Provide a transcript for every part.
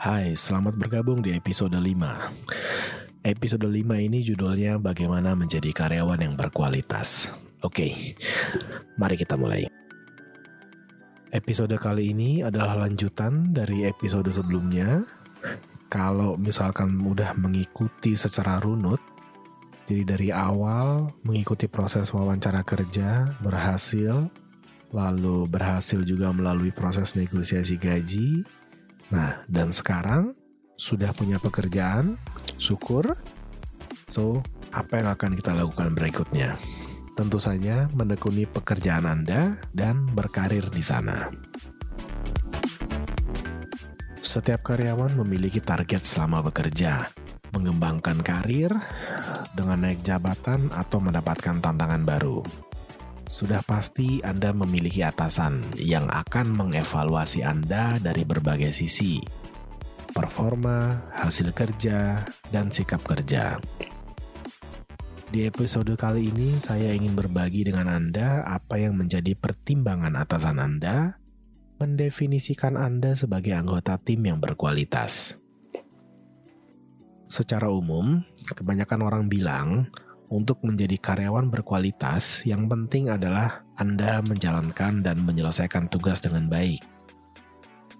Hai, selamat bergabung di episode 5. Episode 5 ini judulnya Bagaimana Menjadi Karyawan yang Berkualitas. Oke, mari kita mulai. Episode kali ini adalah lanjutan dari episode sebelumnya. Kalau misalkan udah mengikuti secara runut, jadi dari awal mengikuti proses wawancara kerja, berhasil, lalu berhasil juga melalui proses negosiasi gaji. Nah, dan sekarang sudah punya pekerjaan, syukur. So, apa yang akan kita lakukan berikutnya? Tentu saja menekuni pekerjaan Anda dan berkarir di sana. Setiap karyawan memiliki target selama bekerja, mengembangkan karir dengan naik jabatan atau mendapatkan tantangan baru. Sudah pasti Anda memiliki atasan yang akan mengevaluasi Anda dari berbagai sisi, performa, hasil kerja, dan sikap kerja. Di episode kali ini, saya ingin berbagi dengan Anda apa yang menjadi pertimbangan atasan Anda, mendefinisikan Anda sebagai anggota tim yang berkualitas. Secara umum, kebanyakan orang bilang untuk menjadi karyawan berkualitas, yang penting adalah Anda menjalankan dan menyelesaikan tugas dengan baik.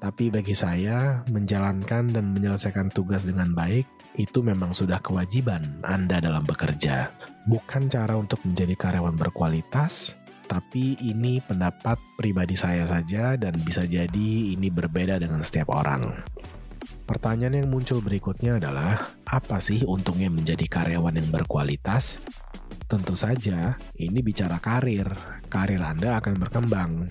Tapi bagi saya, menjalankan dan menyelesaikan tugas dengan baik itu memang sudah kewajiban Anda dalam bekerja. Bukan cara untuk menjadi karyawan berkualitas, tapi ini pendapat pribadi saya saja dan bisa jadi ini berbeda dengan setiap orang. Pertanyaan yang muncul berikutnya adalah, apa sih untungnya menjadi karyawan yang berkualitas? Tentu saja, ini bicara karir. Karir Anda akan berkembang.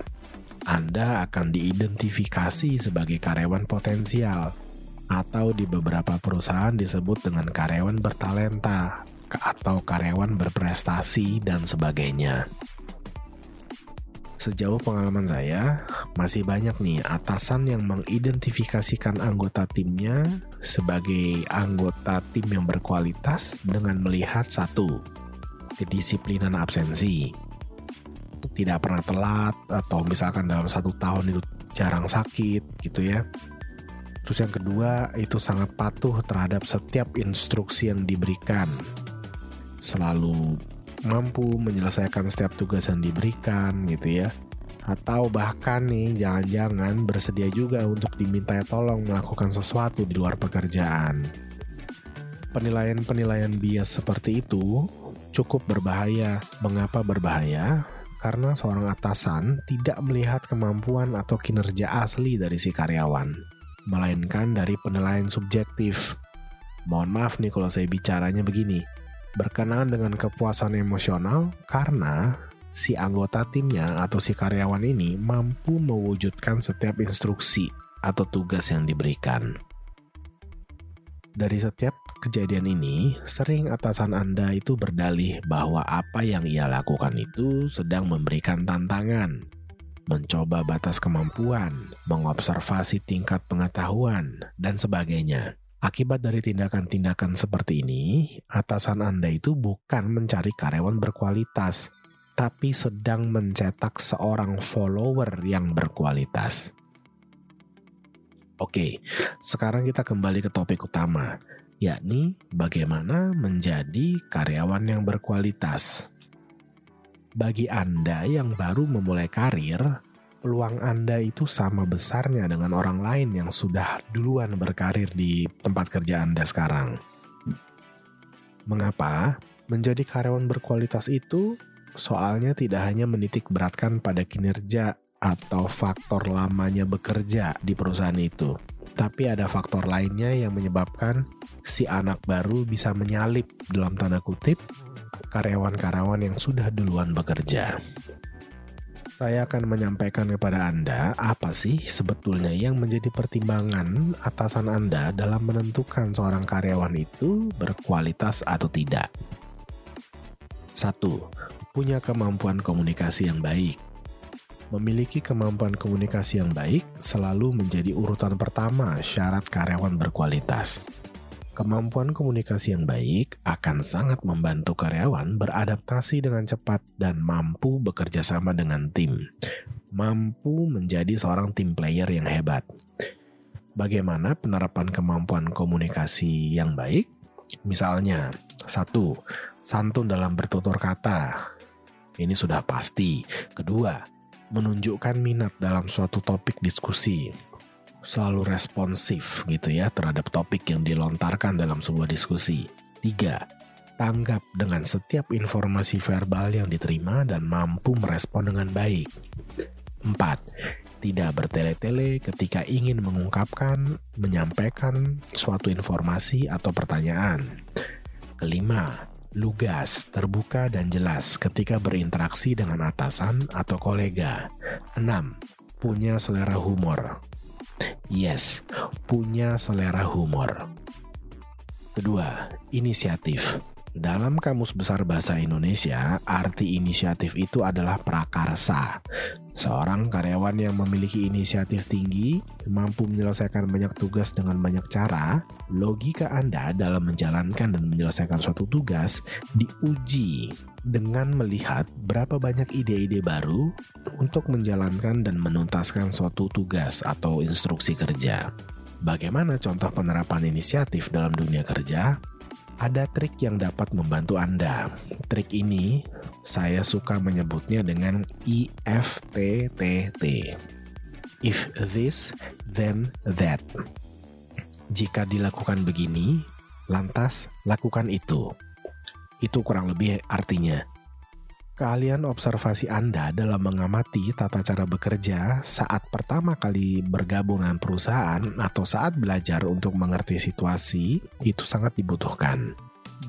Anda akan diidentifikasi sebagai karyawan potensial, atau di beberapa perusahaan disebut dengan karyawan bertalenta, atau karyawan berprestasi, dan sebagainya. Sejauh pengalaman saya, masih banyak nih atasan yang mengidentifikasikan anggota timnya sebagai anggota tim yang berkualitas dengan melihat satu, kedisiplinan absensi. Tidak pernah telat atau misalkan dalam satu tahun itu jarang sakit gitu ya. Terus yang kedua itu sangat patuh terhadap setiap instruksi yang diberikan. Selalu mampu menyelesaikan setiap tugas yang diberikan gitu ya atau bahkan nih jangan-jangan bersedia juga untuk diminta tolong melakukan sesuatu di luar pekerjaan. Penilaian-penilaian bias seperti itu cukup berbahaya. Mengapa berbahaya? Karena seorang atasan tidak melihat kemampuan atau kinerja asli dari si karyawan, melainkan dari penilaian subjektif. Mohon maaf nih kalau saya bicaranya begini, berkenaan dengan kepuasan emosional karena si anggota timnya atau si karyawan ini mampu mewujudkan setiap instruksi atau tugas yang diberikan. Dari setiap kejadian ini, sering atasan Anda itu berdalih bahwa apa yang ia lakukan itu sedang memberikan tantangan, mencoba batas kemampuan, mengobservasi tingkat pengetahuan, dan sebagainya. Akibat dari tindakan-tindakan seperti ini, atasan Anda itu bukan mencari karyawan berkualitas, tapi sedang mencetak seorang follower yang berkualitas. Oke, sekarang kita kembali ke topik utama, yakni bagaimana menjadi karyawan yang berkualitas. Bagi Anda yang baru memulai karir, peluang Anda itu sama besarnya dengan orang lain yang sudah duluan berkarir di tempat kerja Anda sekarang. Mengapa? Menjadi karyawan berkualitas itu soalnya tidak hanya menitik beratkan pada kinerja atau faktor lamanya bekerja di perusahaan itu. Tapi ada faktor lainnya yang menyebabkan si anak baru bisa menyalip dalam tanda kutip karyawan-karyawan yang sudah duluan bekerja. Saya akan menyampaikan kepada Anda apa sih sebetulnya yang menjadi pertimbangan atasan Anda dalam menentukan seorang karyawan itu berkualitas atau tidak. Satu, Punya kemampuan komunikasi yang baik. Memiliki kemampuan komunikasi yang baik selalu menjadi urutan pertama syarat karyawan berkualitas. Kemampuan komunikasi yang baik akan sangat membantu karyawan beradaptasi dengan cepat dan mampu bekerja sama dengan tim. Mampu menjadi seorang tim player yang hebat. Bagaimana penerapan kemampuan komunikasi yang baik? Misalnya, satu, santun dalam bertutur kata. Ini sudah pasti. Kedua, menunjukkan minat dalam suatu topik diskusi. Selalu responsif gitu ya terhadap topik yang dilontarkan dalam sebuah diskusi. Tiga, tanggap dengan setiap informasi verbal yang diterima dan mampu merespon dengan baik. Empat, tidak bertele-tele ketika ingin mengungkapkan, menyampaikan suatu informasi atau pertanyaan. Kelima, lugas, terbuka, dan jelas ketika berinteraksi dengan atasan atau kolega. Enam, punya selera humor. Yes, punya selera humor. Kedua, inisiatif. Dalam Kamus Besar Bahasa Indonesia, arti inisiatif itu adalah prakarsa. Seorang karyawan yang memiliki inisiatif tinggi, mampu menyelesaikan banyak tugas dengan banyak cara, logika Anda dalam menjalankan dan menyelesaikan suatu tugas diuji dengan melihat berapa banyak ide-ide baru untuk menjalankan dan menuntaskan suatu tugas atau instruksi kerja. Bagaimana contoh penerapan inisiatif dalam dunia kerja? Ada trik yang dapat membantu Anda. Trik ini saya suka menyebutnya dengan IFTTT. If this, then that. Jika dilakukan begini, lantas lakukan itu. Itu kurang lebih artinya keahlian observasi Anda dalam mengamati tata cara bekerja saat pertama kali bergabung dengan perusahaan atau saat belajar untuk mengerti situasi itu sangat dibutuhkan.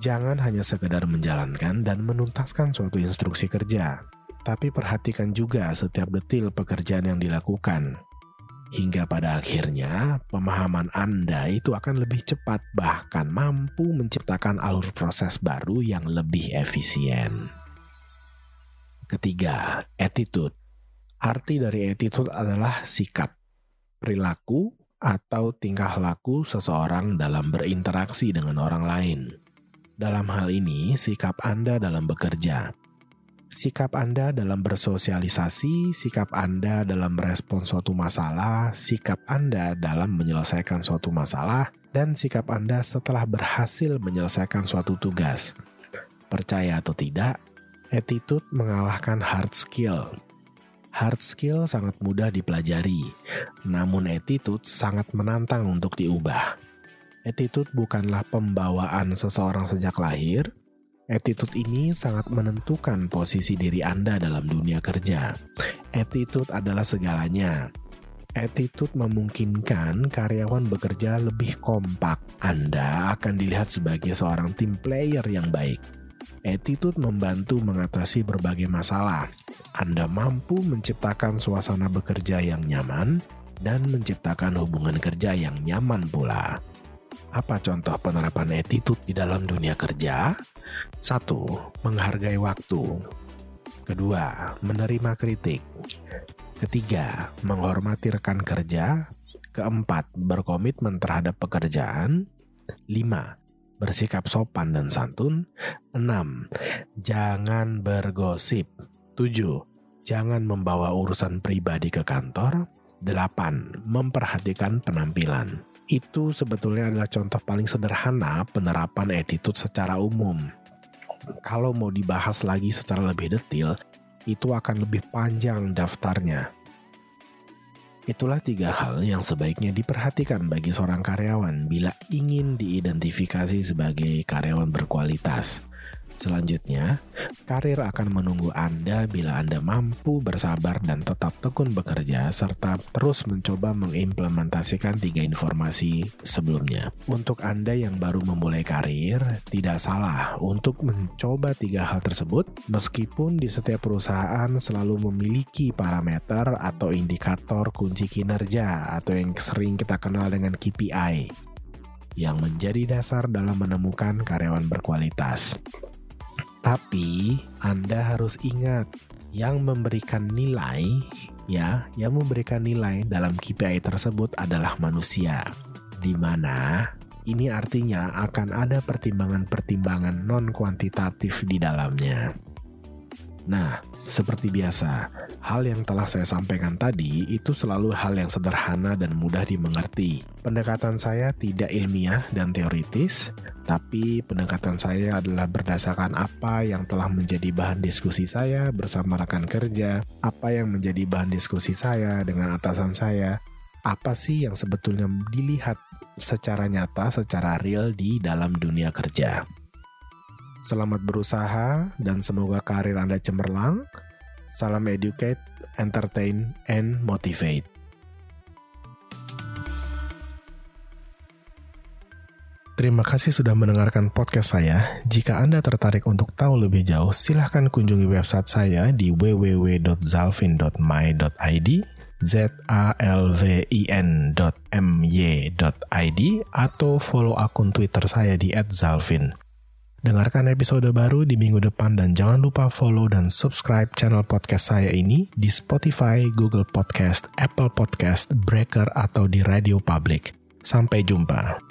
Jangan hanya sekedar menjalankan dan menuntaskan suatu instruksi kerja, tapi perhatikan juga setiap detil pekerjaan yang dilakukan. Hingga pada akhirnya, pemahaman Anda itu akan lebih cepat, bahkan mampu menciptakan alur proses baru yang lebih efisien. Ketiga, attitude. Arti dari attitude adalah sikap, perilaku, atau tingkah laku seseorang dalam berinteraksi dengan orang lain. Dalam hal ini, sikap Anda dalam bekerja, sikap Anda dalam bersosialisasi, sikap Anda dalam merespon suatu masalah, sikap Anda dalam menyelesaikan suatu masalah, dan sikap Anda setelah berhasil menyelesaikan suatu tugas. Percaya atau tidak, attitude mengalahkan hard skill. Hard skill sangat mudah dipelajari, namun attitude sangat menantang untuk diubah. Attitude bukanlah pembawaan seseorang sejak lahir. Attitude ini sangat menentukan posisi diri Anda dalam dunia kerja. Attitude adalah segalanya. Attitude memungkinkan karyawan bekerja lebih kompak. Anda akan dilihat sebagai seorang tim player yang baik Attitude membantu mengatasi berbagai masalah. Anda mampu menciptakan suasana bekerja yang nyaman dan menciptakan hubungan kerja yang nyaman pula. Apa contoh penerapan attitude di dalam dunia kerja? Satu, menghargai waktu. Kedua, menerima kritik. Ketiga, menghormati rekan kerja. Keempat, berkomitmen terhadap pekerjaan. Lima, bersikap sopan dan santun. 6. Jangan bergosip. 7. Jangan membawa urusan pribadi ke kantor. 8. Memperhatikan penampilan. Itu sebetulnya adalah contoh paling sederhana penerapan attitude secara umum. Kalau mau dibahas lagi secara lebih detail, itu akan lebih panjang daftarnya. Itulah tiga hal yang sebaiknya diperhatikan bagi seorang karyawan bila ingin diidentifikasi sebagai karyawan berkualitas. Selanjutnya, karir akan menunggu Anda bila Anda mampu bersabar dan tetap tekun bekerja serta terus mencoba mengimplementasikan tiga informasi sebelumnya. Untuk Anda yang baru memulai karir, tidak salah untuk mencoba tiga hal tersebut meskipun di setiap perusahaan selalu memiliki parameter atau indikator kunci kinerja atau yang sering kita kenal dengan KPI yang menjadi dasar dalam menemukan karyawan berkualitas. Tapi Anda harus ingat yang memberikan nilai ya, yang memberikan nilai dalam KPI tersebut adalah manusia. Di mana ini artinya akan ada pertimbangan-pertimbangan non kuantitatif di dalamnya. Nah, Seperti biasa, hal yang telah saya sampaikan tadi itu selalu hal yang sederhana dan mudah dimengerti. Pendekatan saya tidak ilmiah dan teoritis, tapi pendekatan saya adalah berdasarkan apa yang telah menjadi bahan diskusi saya bersama rekan kerja, apa yang menjadi bahan diskusi saya dengan atasan saya, apa sih yang sebetulnya dilihat secara nyata, secara real di dalam dunia kerja. Selamat berusaha dan semoga karir Anda cemerlang. Salam educate, entertain, and motivate. Terima kasih sudah mendengarkan podcast saya. Jika Anda tertarik untuk tahu lebih jauh, silahkan kunjungi website saya di www.zalvin.my.id z a l v i n.my.id atau follow akun Twitter saya di @zalvin. Dengarkan episode baru di minggu depan dan jangan lupa follow dan subscribe channel podcast saya ini di Spotify, Google Podcast, Apple Podcast, Breaker, atau di Radio Public. Sampai jumpa.